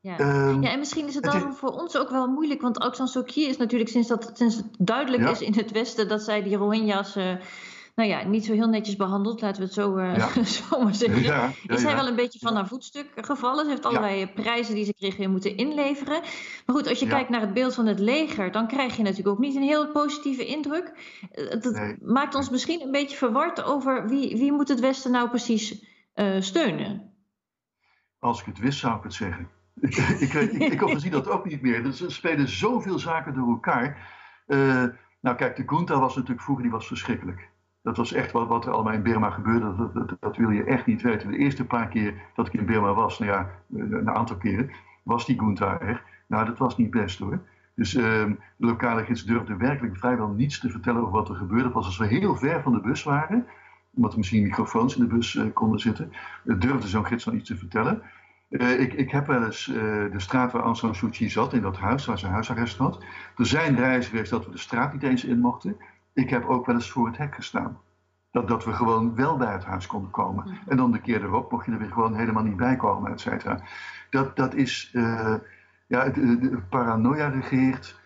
Ja. Ehm, ja, en misschien is het dan voor ons ook wel moeilijk, want Aung San Suu Kyi is natuurlijk sinds, dat, sinds het duidelijk is in het Westen dat zij die Rohingya's uh, nou ja, niet zo heel netjes behandeld, laten we het zo, uh, ja. zo maar zeggen. is hij wel een beetje van haar voetstuk gevallen. Ze heeft allerlei prijzen die ze kreeg weer moeten inleveren. Maar goed, als je kijkt naar het beeld van het leger, dan krijg je natuurlijk ook niet een heel positieve indruk. Eh, dat maakt ons misschien een beetje verward over wie, wie moet het Westen nou precies uh, steunen. Als ik het wist, zou ik het zeggen. ik, ik, ik, dat ook niet meer. Er spelen zoveel zaken door elkaar. Uh, nou kijk, de Junta was natuurlijk vroeger die was verschrikkelijk. Dat was echt wat, wat er allemaal in Burma gebeurde. Dat, dat, wil je echt niet weten. De eerste paar keer dat ik in Burma was, nou ja, een aantal keren, was die Junta er. Nou, dat was niet best hoor. Dus uh, de lokale gids durfde werkelijk vrijwel niets te vertellen over wat er gebeurde. Pas als we heel ver van de bus waren, omdat er misschien microfoons in de bus uh, konden zitten, durfde zo'n gids dan iets te vertellen. Uh, ik, ik, heb wel eens uh, de straat waar Aung San Suu Kyi zat, in dat huis waar ze huisarrest had. Er zijn reizen geweest dat we de straat niet eens in mochten. Ik heb ook wel eens voor het hek gestaan. Dat, dat we gewoon wel bij het huis konden komen. Mhm. En dan de keer erop mocht je er weer gewoon helemaal niet bij komen, et cetera. Dat, dat is, uh, ja, de, de, paranoia regeert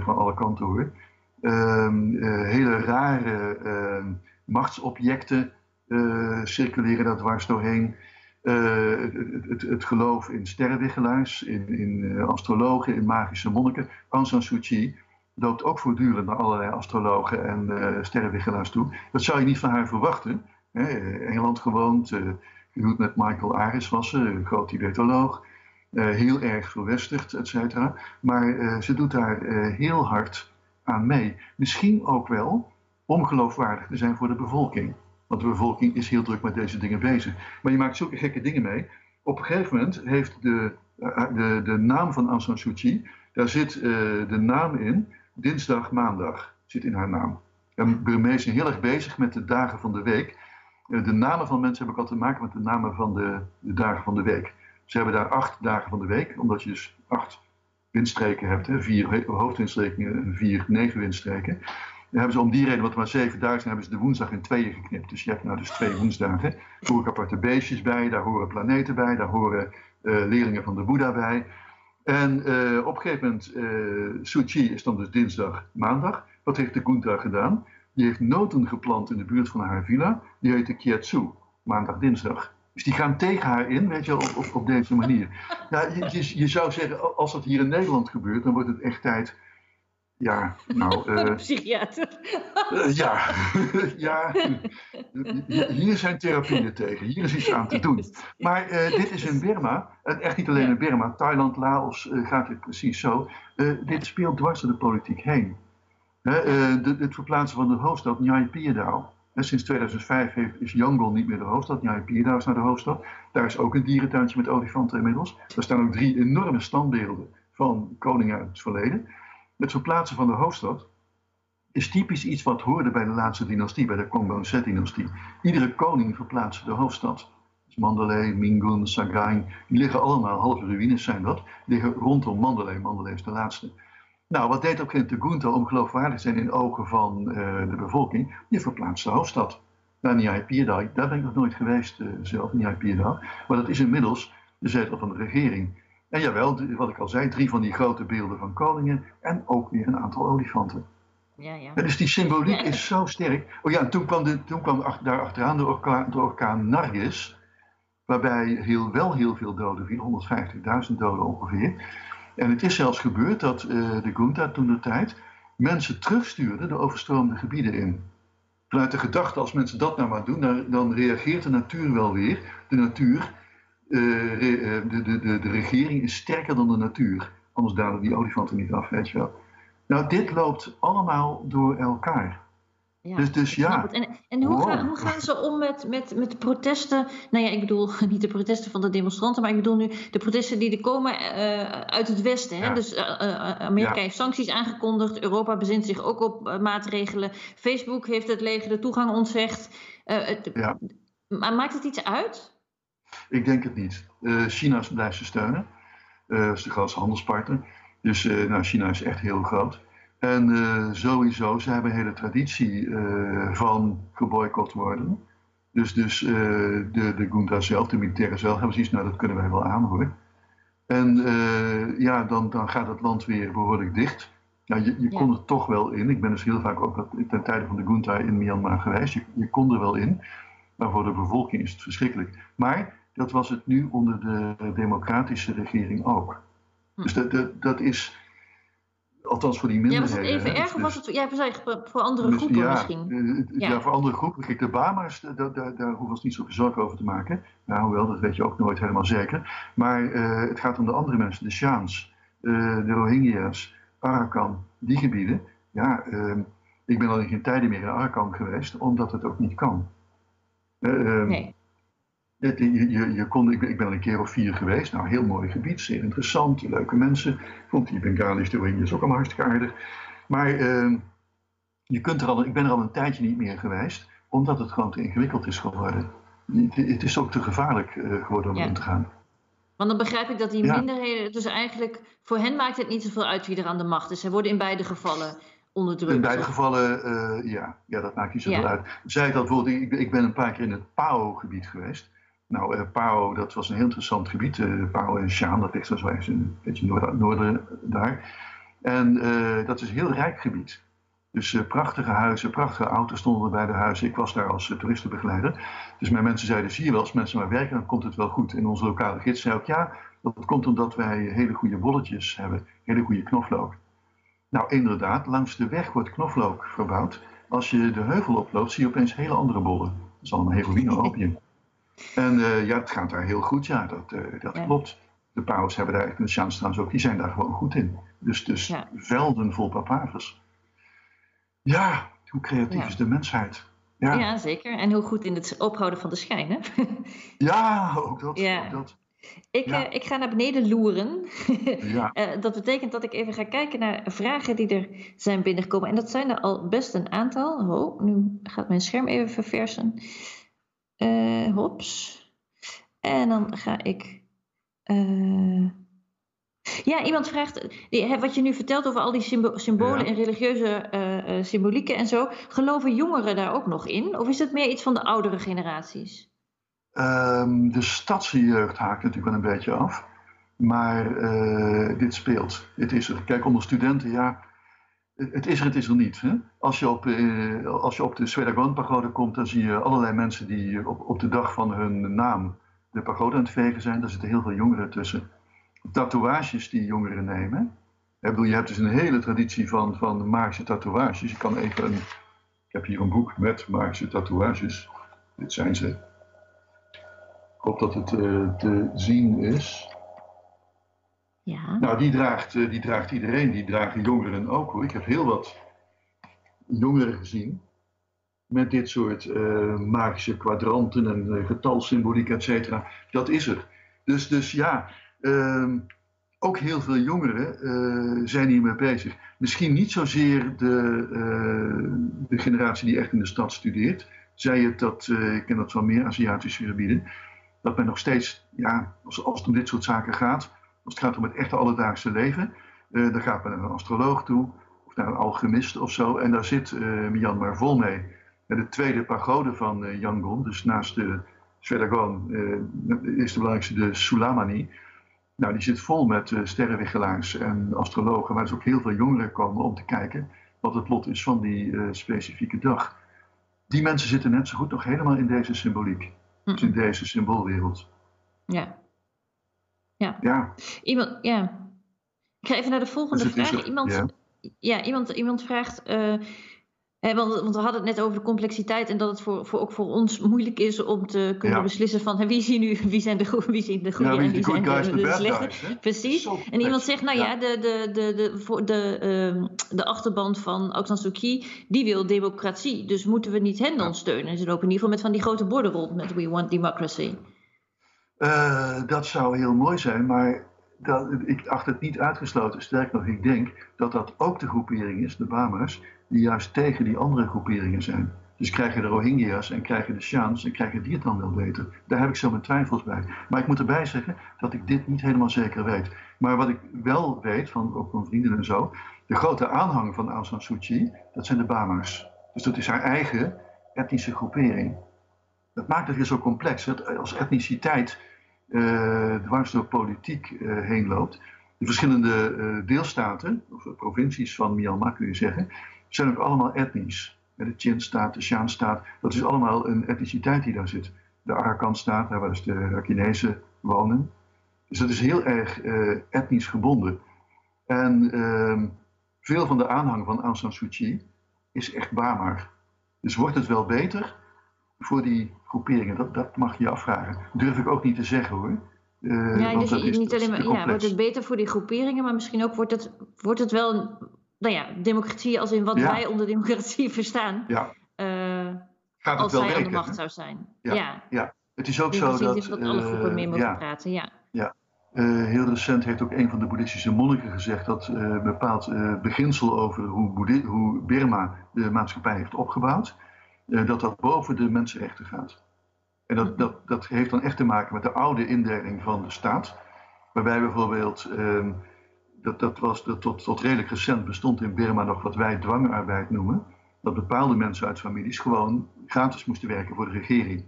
van alle kanten hoor. Ehm, hele rare ehm, machtsobjecten circuleren daar dwars doorheen. Uh, het, het, het, geloof in sterrenwiggelaars, in, in astrologen, in magische monniken. Aung San Suu Kyi loopt ook voortdurend naar allerlei astrologen en uh, toe. Dat zou je niet van haar verwachten. Hè? Engeland gewoond, gehuwd met Michael Aris was ze, een groot Tibetoloog. heel erg verwesterd, et cetera. Maar ze doet daar heel hard aan mee. Misschien ook wel om geloofwaardig te zijn voor de bevolking. Want de bevolking is heel druk met deze dingen bezig. Maar je maakt zulke gekke dingen mee. Op een gegeven moment heeft de, eh, de, de naam van Aung San Suu Kyi, daar zit uh, de naam in, dinsdag, maandag, zit in haar naam. En Burmees zijn heel erg bezig met de dagen van de week. Uh, de namen van mensen hebben ook altijd te maken met de namen van de, de, dagen van de week. Ze hebben daar acht dagen van de week, omdat je dus acht windstreken hebt, hè, vier hoofdwindstreken en vier nevenwindstreken. Dan hebben ze om die reden, wat maar 7000 hebben ze de woensdag in tweeën geknipt. Dus je hebt nou dus twee woensdagen. Daar horen aparte beestjes bij, daar horen planeten bij, daar horen uh, leerlingen van de Boeddha bij. En uh, op een gegeven moment, uh, is dan dus dinsdag, maandag. Wat heeft de Gunta gedaan? Die heeft noten geplant in de buurt van haar villa. Die heette Kietsu, maandag, dinsdag. Dus die gaan tegen haar in, weet je, op, op, op deze manier. Ja, je, je, zou zeggen, als dat hier in Nederland gebeurt, dan wordt het echt tijd. Ja, nou. Uh, psychiater. Uh, ja, ja. Hier zijn therapieën tegen. Hier is iets aan te doen. Maar uh, dit is in Burma, echt niet alleen in Burma, Thailand, Laos gaat het precies zo. dit speelt dwars door de politiek heen. De, het verplaatsen van de hoofdstad, Nyai Piedao, sinds 2005 heeft, is Yangon niet meer de hoofdstad. Pierdau is naar de hoofdstad. Daar is ook een dierentuintje met olifanten inmiddels. Daar staan ook drie enorme standbeelden van koningen uit het verleden. Het verplaatsen van de hoofdstad is typisch iets wat hoorde bij de laatste dynastie, bij de Kongbonset-dynastie. Iedere koning verplaatste de hoofdstad. Dus Mandalay, Mingun, Sagaing, die liggen allemaal, halve ruïnes zijn dat, liggen rondom Mandalay. Mandalay is de laatste. Nou, wat deed ook de Gunta om geloofwaardig te zijn in ogen van uh, de bevolking? Je verplaatst de hoofdstad naar Njai Pierdal. Daar ben ik nog nooit geweest uh, zelf, Njai Pierdal. Maar dat is inmiddels de zetel van de regering. En jawel, wat ik al zei, drie van die grote beelden van koningen en ook weer een aantal olifanten. Ja, ja. Dus die symboliek is zo sterk. Oh ja, en toen kwam, de, toen kwam daar achteraan de orkaan, de orkaan Nargis, waarbij heel, wel heel veel doden viel, 150.000 doden ongeveer. En het is zelfs gebeurd dat uh, de Junta toen de tijd mensen terugstuurde de overstroomde gebieden in. Vanuit de gedachte, als mensen dat nou maar doen, dan, reageert de natuur wel weer. De natuur, de, de, de, de regering is sterker dan de natuur. Anders dalen die olifanten niet af, weet je wel. Nou, dit loopt allemaal door elkaar. Ja, dus, dus ja. En, en hoe, gaan, hoe, gaan, ze om met, met, met de protesten? Nou ja, ik bedoel niet de protesten van de demonstranten, maar ik bedoel nu de protesten die er komen uh, uit het Westen. Hè? Dus uh, Amerika heeft sancties aangekondigd, Europa bezint zich ook op maatregelen. Facebook heeft het leger de toegang ontzegd. Het, maar maakt het iets uit? Ik denk het niet. China blijft ze steunen. dat is de grootste handelspartner. Dus nou, China is echt heel groot. En uh, sowieso, ze hebben een hele traditie uh, van geboycott worden. Dus, dus uh, de, de Gunta zelf, de militairen zelf, hebben zoiets, nou dat kunnen wij wel aanhoren. En ja, dan, dan gaat het land weer behoorlijk dicht. Ja, je, je kon er toch wel in. Ik ben dus heel vaak ook ten tijde van de Gunta in Myanmar geweest. Je, je kon er wel in. Maar voor de bevolking is het verschrikkelijk. Maar dat was het nu onder de democratische regering ook. Hm. Dus dat, dat, dat is Althans voor die minderheden. Ja, was het even erg of was het ja, voor andere groepen ja, misschien? Eh, ja. ja. voor andere groepen. Kijk, de Bama's, daar, daar, daar hoeven we niet zoveel zorgen over te maken. Nou, hoewel, dat weet je ook nooit helemaal zeker. Maar uh, het gaat om de andere mensen, de Shaans, uh, de Rohingya's, Arakan, die gebieden. Ja, uh, ik ben al in geen tijden meer in Arakan geweest, omdat het ook niet kan. Ehm, Je, je, je kon, ik, ben al een keer of vier geweest. Nou, heel mooi gebied, zeer interessant, leuke mensen. vond die Bengalis, de Rohingyas ook allemaal hartstikke aardig. Maar uh, je kunt er al, ik ben er al een tijdje niet meer geweest, omdat het gewoon te ingewikkeld is geworden. Het, is ook te gevaarlijk uh, geworden om ja. te gaan. Want dan begrijp ik dat die minderheden, dus eigenlijk voor hen maakt het niet zoveel uit wie er aan de macht is. Zij worden in beide gevallen onderdrukt. In beide gevallen, uh, ja. ja, dat maakt niet zoveel ja. uit. Zij dat bijvoorbeeld, ik, ik ben een paar keer in het Pao-gebied geweest. Nou, uh, Pao, dat was een heel interessant gebied. Uh, Pao en Shaan, dat ligt zo een beetje noorden, noorden daar. En uh, dat is een heel rijk gebied. Dus prachtige huizen, prachtige auto's stonden er bij de huizen. Ik was daar als toeristenbegeleider. Dus mijn mensen zeiden, zie je wel, als mensen maar werken, dan komt het wel goed. En onze lokale gids zei ook, ja, dat komt omdat wij hele goede bolletjes hebben. Hele goede knoflook. Nou, inderdaad, langs de weg wordt knoflook verbouwd. Als je de heuvel oploopt, zie je opeens hele andere bollen. Dat is allemaal heroïne opium. En uh, ja, het gaat daar heel goed, ja, dat, uh, dat klopt. De paus hebben daar, de Sjaans trouwens ook, die zijn daar gewoon goed in. Dus, dus ja. velden vol papavers. Ja, hoe creatief ja. is de mensheid? Ja. ja, zeker. En hoe goed in het ophouden van de schijn, hè? ja, ook dat. Ook dat. Ik, ja. uh, ik ga naar beneden loeren. ja. uh, dat betekent dat ik even ga kijken naar vragen die er zijn binnengekomen. En dat zijn er al best een aantal. Oh, nu gaat mijn scherm even verversen. Uh, hops. En dan ga ik. Uh... Ja, iemand vraagt, wat je nu vertelt over al die symbolen en religieuze uh, symbolieken en zo, geloven jongeren daar ook nog in? Of is het meer iets van de oudere generaties? Um, de stadse jeugd haakt natuurlijk wel een beetje af, maar dit speelt. Het is, kijk, onder studenten, ja, het is er, het is er niet. Hè? Als, je op, uh, als je op de Swedagon-pagode komt, dan zie je allerlei mensen die op, op de dag van hun naam de pagode aan het vegen zijn. Daar zitten heel veel jongeren tussen. Tatoeages die jongeren nemen. Ik bedoel, je hebt dus een hele traditie van, van magische tatoeages. Je kan even een, ik heb hier een boek met magische tatoeages. Dit zijn ze. Ik hoop dat het uh, te zien is. Nou, die draagt, uh, die draagt iedereen. Die dragen jongeren ook hoor. Ik heb heel wat jongeren gezien. Met dit soort uh, magische kwadranten en getalsymboliek, et cetera. Dat is er. Dus, dus ja, ehm, ook heel veel jongeren zijn hiermee bezig. Misschien niet zozeer de, de generatie die echt in de stad studeert zei het dat, uh, ik ken dat van meer Aziatische gebieden, dat men nog steeds, ja, als het om dit soort zaken gaat, als het gaat om het echte alledaagse leven, uh, dan gaat men naar een astroloog toe, of naar een alchemist of zo, en daar zit uh, Myanmar vol mee. En de tweede pagode van Yangon, dus naast de Svedagon, is de belangrijkste de Sulamani. Nou, die zit vol met sterrenwiggelaars en astrologen, waar dus ook heel veel jongeren komen om te kijken wat het lot is van die specifieke dag die mensen zitten net zo goed nog helemaal in deze symboliek. Mm. Dus in deze symboolwereld. Ja. Ja. Ja. Iemand, ja. Ik ga even naar de volgende dus vraag. Iemand, ja. ja. iemand, iemand vraagt. Uh, want, want, we hadden het net over de complexiteit en dat het voor, voor, ook voor ons moeilijk is om te kunnen ja. beslissen van wie, zien nu, wie zijn de goede, wie zijn de goede ja, en wie zijn de, de, de slechte. Precies. En iemand zegt, nou ja, de, de, de, de, voor de, uh, de achterband van Aung San Suu Kyi, die wil democratie. Dus moeten we niet hen dan steunen? Ze lopen in ieder geval met van die grote borden rond met We Want Democracy. Uh, dat zou heel mooi zijn, maar dat, ik acht het niet uitgesloten. Sterker nog, ik denk dat dat ook de groepering is, de Bama's, die juist tegen die andere groeperingen zijn. Dus krijgen de Rohingya's en krijgen de Shans en krijgen die het dan wel beter. Daar heb ik zo mijn twijfels bij. Maar ik moet erbij zeggen dat ik dit niet helemaal zeker weet. Maar wat ik wel weet, van ook van vrienden en zo, de grote aanhang van Aung San Suu Kyi, dat zijn de Bama's. Dus dat is haar eigen etnische groepering. Dat maakt het weer zo complex. Dat als etniciteit dwars door politiek uh, heen loopt. De verschillende uh, deelstaten, of provincies van Myanmar kun je zeggen, zijn ook allemaal etnisch. De Chin-staat, de Shan-staat, dat is allemaal een etniciteit die daar zit. De Arakan-staat, daar waar dus de Rakinezen wonen. Dus dat is heel erg etnisch gebonden. En ehm, veel van de aanhang van Aung San Suu Kyi is echt Bamar. Dus wordt het wel beter voor die groeperingen? Dat, dat mag je afvragen. Durf ik ook niet te zeggen hoor. Uh, ja, dus is, niet alleen maar, ja, wordt het beter voor die groeperingen, maar misschien ook wordt het, wordt het wel, nou ja, democratie als in wat wij onder democratie verstaan. Ja. Uh, Gaat het als wel zij werken, aan de macht zou zijn. Ja, ja. ja. Het is ook zo dat... is wat alle groepen mee mogen praten, ja. Ja. Uh, heel recent heeft ook een van de boeddhistische monniken gezegd dat een bepaald uh, beginsel over hoe, hoe Burma de maatschappij heeft opgebouwd, dat dat boven de mensenrechten gaat. En dat, dat, dat heeft dan echt te maken met de oude indeling van de staat. Waarbij bijvoorbeeld, ehm, dat, dat was dat tot, tot redelijk recent bestond in Burma nog wat wij dwangarbeid noemen. Dat bepaalde mensen uit families gewoon gratis moesten werken voor de regering.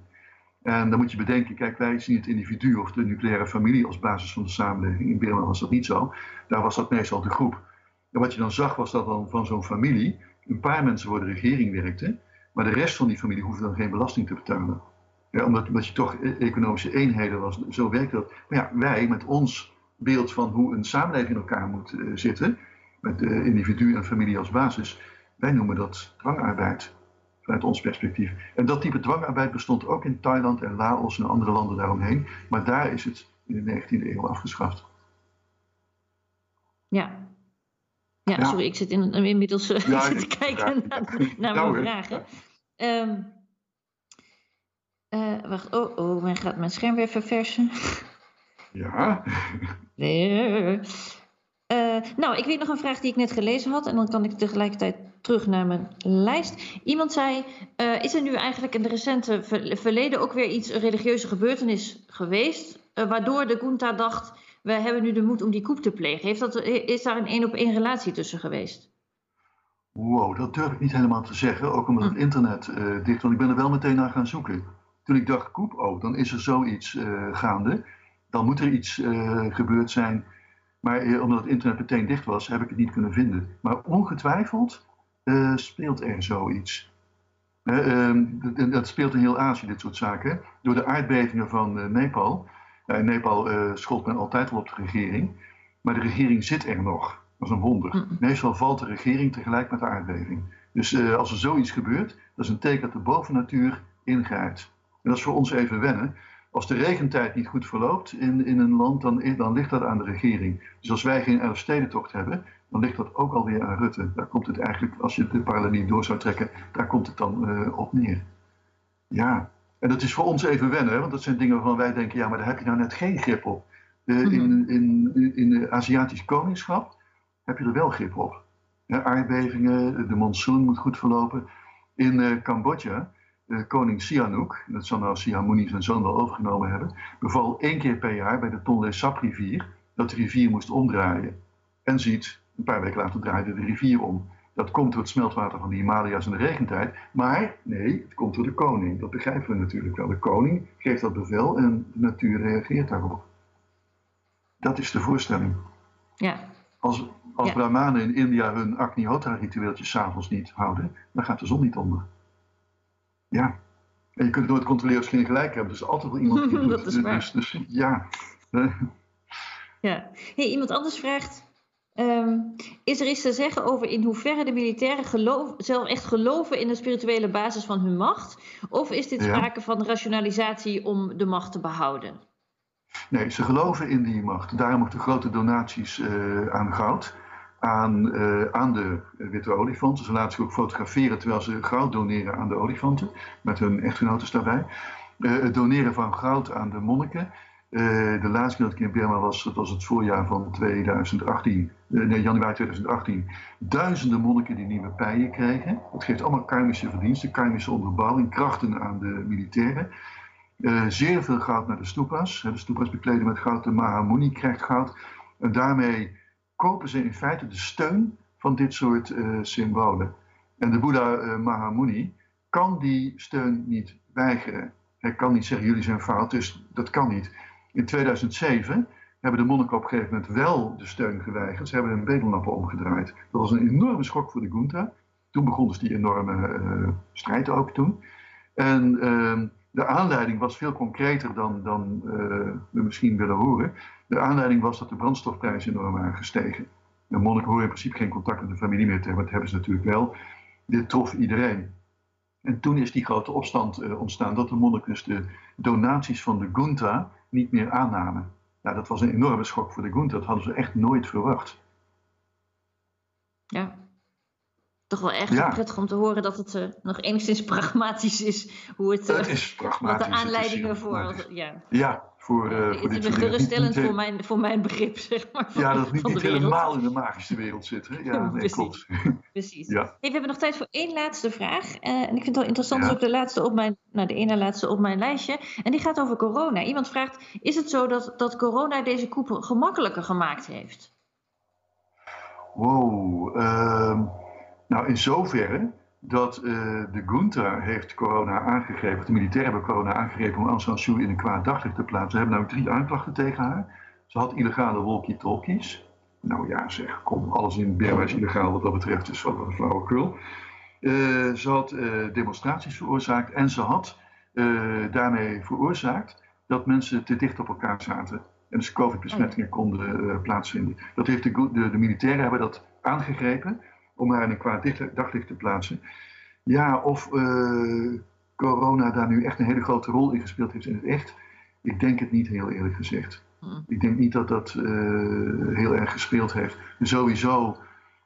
En dan moet je bedenken, kijk, wij zien het individu of de nucleaire familie als basis van de samenleving. In Burma was dat niet zo. Daar was dat meestal de groep. En wat je dan zag was dat dan van zo'n familie een paar mensen voor de regering werkten. Maar de rest van die familie hoefde dan geen belasting te betalen. Ja, omdat, je toch e- economische eenheden was. Zo werkt dat. Maar ja, wij met ons beeld van hoe een samenleving in elkaar moet uh, zitten, met individu en familie als basis, wij noemen dat dwangarbeid vanuit ons perspectief. En dat type dwangarbeid bestond ook in Thailand en Laos en andere landen daaromheen, maar daar is het in de 19e eeuw afgeschaft. Ja. Ja, ja. sorry, ik zit in, inmiddels uh, Ja, te kijken ja. naar, naar mijn hoor. vragen. Ehm, eh, wacht, oh, oh, men gaat mijn scherm weer verversen. Ja, Nee. Eh, nou, ik weet nog een vraag die ik net gelezen had. En dan kan ik tegelijkertijd terug naar mijn lijst. Iemand zei: eh, Is er nu eigenlijk in de recente ver- verleden ook weer iets, een religieuze gebeurtenis geweest? eh, waardoor de Junta dacht: We hebben nu de moed om die coup te plegen. Heeft dat, is daar een één op één relatie tussen geweest? wow, dat durf ik niet helemaal te zeggen, ook omdat het internet eh, dicht want Ik ben er wel meteen naar gaan zoeken. Toen ik dacht, koep, oh, dan is er zoiets eh, gaande. Dan moet er iets eh, gebeurd zijn Maar omdat het internet meteen dicht was, heb ik het niet kunnen vinden. Maar ongetwijfeld speelt er zoiets. Ehm, dat speelt in heel Azië, dit soort zaken. Door de aardbevingen van Nepal. In Nepal schold men altijd wel op de regering. Maar de regering zit er nog. Dat is een wonder. Meestal valt de regering tegelijk met de aardbeving. Dus uh, als er zoiets gebeurt, dat is een teken dat de bovennatuur ingrijpt. En dat is voor ons even wennen. Als de regentijd niet goed verloopt in, in een land, dan, dan ligt dat aan de regering. Dus als wij geen Elfstedentocht hebben, dan ligt dat ook alweer aan Rutte. Daar komt het eigenlijk, als je de parallel door zou trekken, daar komt het dan uh, op neer. Ja, en dat is voor ons even wennen, want dat zijn dingen waarvan wij denken, ja, maar daar heb je nou net geen grip op. Uh, in, in, in de Aziatisch koningschap heb je er wel grip op. aardbevingen, de monsoon moet goed verlopen. In uh, Cambodja, uh, koning Sihanouk, dat zal nou Sihamuni zijn zoon wel overgenomen hebben, beval één keer per jaar bij de Tonle Sap rivier dat de rivier moest omdraaien. En ziet, een paar weken later draaide de rivier om. Dat komt door het smeltwater van de Himalaya's in de regentijd. Maar nee, het komt door de koning. Dat begrijpen we natuurlijk wel. De koning geeft dat bevel en de natuur reageert daarop. Dat is de voorstelling. Ja. Als, als ja. Brahmanen in India hun Agnihotra-ritueeltjes s'avonds niet houden, dan gaat de zon niet onder. Ja. En je kunt nooit controleren of ze geen gelijk hebben. Dus er is altijd wel iemand die dat is waar. Dus, dus, ja. ja. Hey, iemand anders vraagt... Um, is er iets te zeggen over in hoeverre de militairen geloof, zelf echt geloven in de spirituele basis van hun macht? Of is dit sprake ja. van rationalisatie om de macht te behouden? Nee, ze geloven in die macht. Daarom ook de grote donaties uh, aan goud. Aan, uh, aan de witte olifanten. Ze laten zich ook fotograferen terwijl ze goud doneren aan de olifanten. Met hun echtgenoten daarbij. Uh, het doneren van goud aan de monniken. De laatste keer dat ik in Burma was, dat was het voorjaar van 2018. nee, januari 2018. Duizenden monniken die nieuwe pijen kregen. Dat geeft allemaal karmische verdiensten, karmische onderbouwing, krachten aan de militairen. Uh, zeer veel goud naar de stupas. De stupas bekleden met goud. De Mahamuni krijgt goud. En daarmee kopen ze in feite de steun van dit soort symbolen. En de Boeddha Mahamuni kan die steun niet weigeren. Hij kan niet zeggen, jullie zijn fout, dus dat kan niet. In 2007 hebben de monniken op een gegeven moment wel de steun geweigerd. Ze hebben hun bedelnappen omgedraaid. Dat was een enorme schok voor de Gunta. Toen begon dus die enorme strijd ook toen. En ehm, de aanleiding was veel concreter dan, dan uh, we misschien willen horen. De aanleiding was dat de brandstofprijzen enorm waren gestegen. De monniken horen in principe geen contact met de familie meer te hebben, dat hebben ze natuurlijk wel. Dit trof iedereen. En toen is die grote opstand uh, ontstaan dat de monniken dus de donaties van de Gunta niet meer aannamen. Nou, dat was een enorme schok voor de Gunta, dat hadden ze echt nooit verwacht. Ja, toch wel erg ja. prettig om te horen dat het uh, nog enigszins pragmatisch is. Hoe het, uh, het is pragmatisch. Wat de aanleidingen voor. Ja, ja voor, uh, voor dit soort geruststellend voor mijn, voor mijn begrip, zeg maar. Van, ja, dat het niet, niet helemaal in de magische wereld zit. Hè? Ja, nee, Precies. klopt. Precies. Ja. Hey, we hebben nog tijd voor één laatste vraag. en ik vind het wel interessant, ja. is ook de laatste op mijn, nou, de ene laatste op mijn lijstje. En die gaat over corona. Iemand vraagt: Is het zo dat, dat corona deze koep gemakkelijker gemaakt heeft? Wow. Uh, nou, in zoverre dat uh, de Junta heeft corona aangegrepen, de militairen hebben corona aangegrepen om Aung San Suu in een kwaad daglicht te plaatsen. Ze hebben nou drie aanklachten tegen haar. Ze had illegale walkie-talkies. Nou ja, zeg, kom, alles in Burma is illegaal wat dat betreft, dus wat een flauwekul. Uh, ze had uh, demonstraties veroorzaakt en ze had daarmee veroorzaakt dat mensen te dicht op elkaar zaten. En dus COVID-besmettingen konden plaatsvinden. Dat heeft de, de, de militairen hebben dat aangegrepen om haar in een kwaad daglicht te plaatsen. Ja, of uh, corona daar nu echt een hele grote rol in gespeeld heeft in het echt, ik denk het niet heel eerlijk gezegd. Hmm. Ik denk niet dat dat uh, heel erg gespeeld heeft. Sowieso,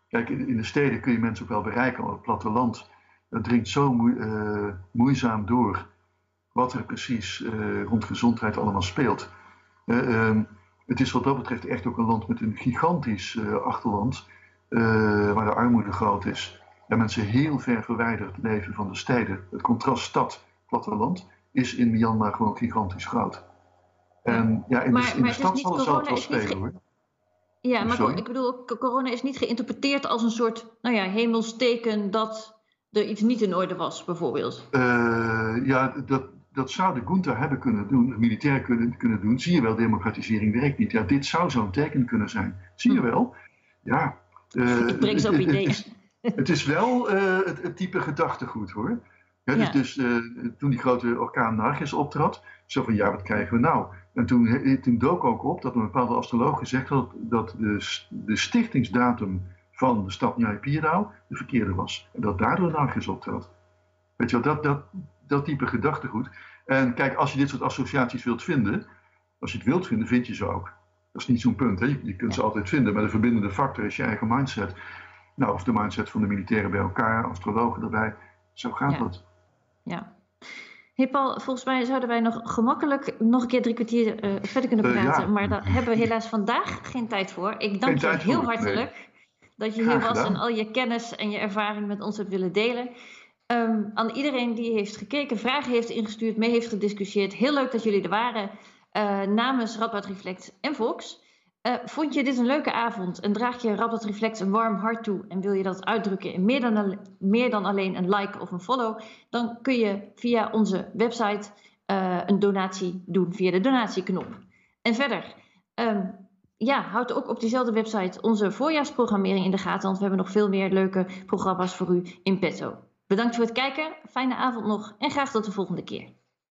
kijk, in, in, de steden kun je mensen ook wel bereiken, maar op het platteland, dat dringt zo moe, uh, moeizaam door wat er precies rond gezondheid allemaal speelt. Ehm, het is wat dat betreft echt ook een land met een gigantisch achterland uh, waar de armoede groot is en mensen heel ver verwijderd leven van de steden. Het contrast stad-platteland is in Myanmar gewoon gigantisch groot. En ja, in maar, de, in de stad zal, wel spelen hoor. Ja, maar Sorry? ik bedoel, corona is niet geïnterpreteerd als een soort nou ja, hemelsteken dat er iets niet in orde was, bijvoorbeeld. Uh, ja, dat, dat zou de junta hebben kunnen doen, militair kunnen, kunnen doen. Zie je wel, democratisering werkt niet. Ja, dit zou zo'n teken kunnen zijn. Zie je wel? Ja. Uh, ik breng ze op ideeën. Het, het is wel uh, het, het, type gedachtegoed hoor. Ja, dus, dus uh, toen die grote orkaan Nargis optrad, zo van ja, wat krijgen we nou? En toen, toen dook ook op dat een bepaalde astroloog gezegd had dat de, de stichtingsdatum van de stad Njai-Pierdau de verkeerde was. En dat daardoor Nargis optrad. Weet je wel, dat, dat, dat type gedachtegoed. En kijk, als je dit soort associaties wilt vinden, als je het wilt vinden, vind je ze ook. Dat is niet zo'n punt. Hè? Je, je, kunt ze altijd vinden, maar de verbindende factor is je eigen mindset. Nou, of de mindset van de militairen bij elkaar, astrologen erbij. Zo gaat ja. dat. Ja. Hey Paul, volgens mij zouden wij nog gemakkelijk nog een keer drie kwartier uh, verder kunnen praten. Uh, ja. Maar daar hebben we helaas vandaag geen tijd voor. Ik dank je heel hartelijk nee. dat je hier was en al je kennis en je ervaring met ons hebt willen delen. Um, aan iedereen die heeft gekeken, vragen heeft ingestuurd, mee heeft gediscussieerd. Heel leuk dat jullie er waren. Uh, namens Radboud Reflect en Vox. Uh, vond je dit een leuke avond en draag je Radboud Reflect een warm hart toe en wil je dat uitdrukken in meer dan, meer dan alleen een like of een follow, dan kun je via onze website uh, een donatie doen via de donatieknop. En verder, um, ja, houd ook op diezelfde website onze voorjaarsprogrammering in de gaten, want we hebben nog veel meer leuke programma's voor u in petto. Bedankt voor het kijken, fijne avond nog en graag tot de volgende keer.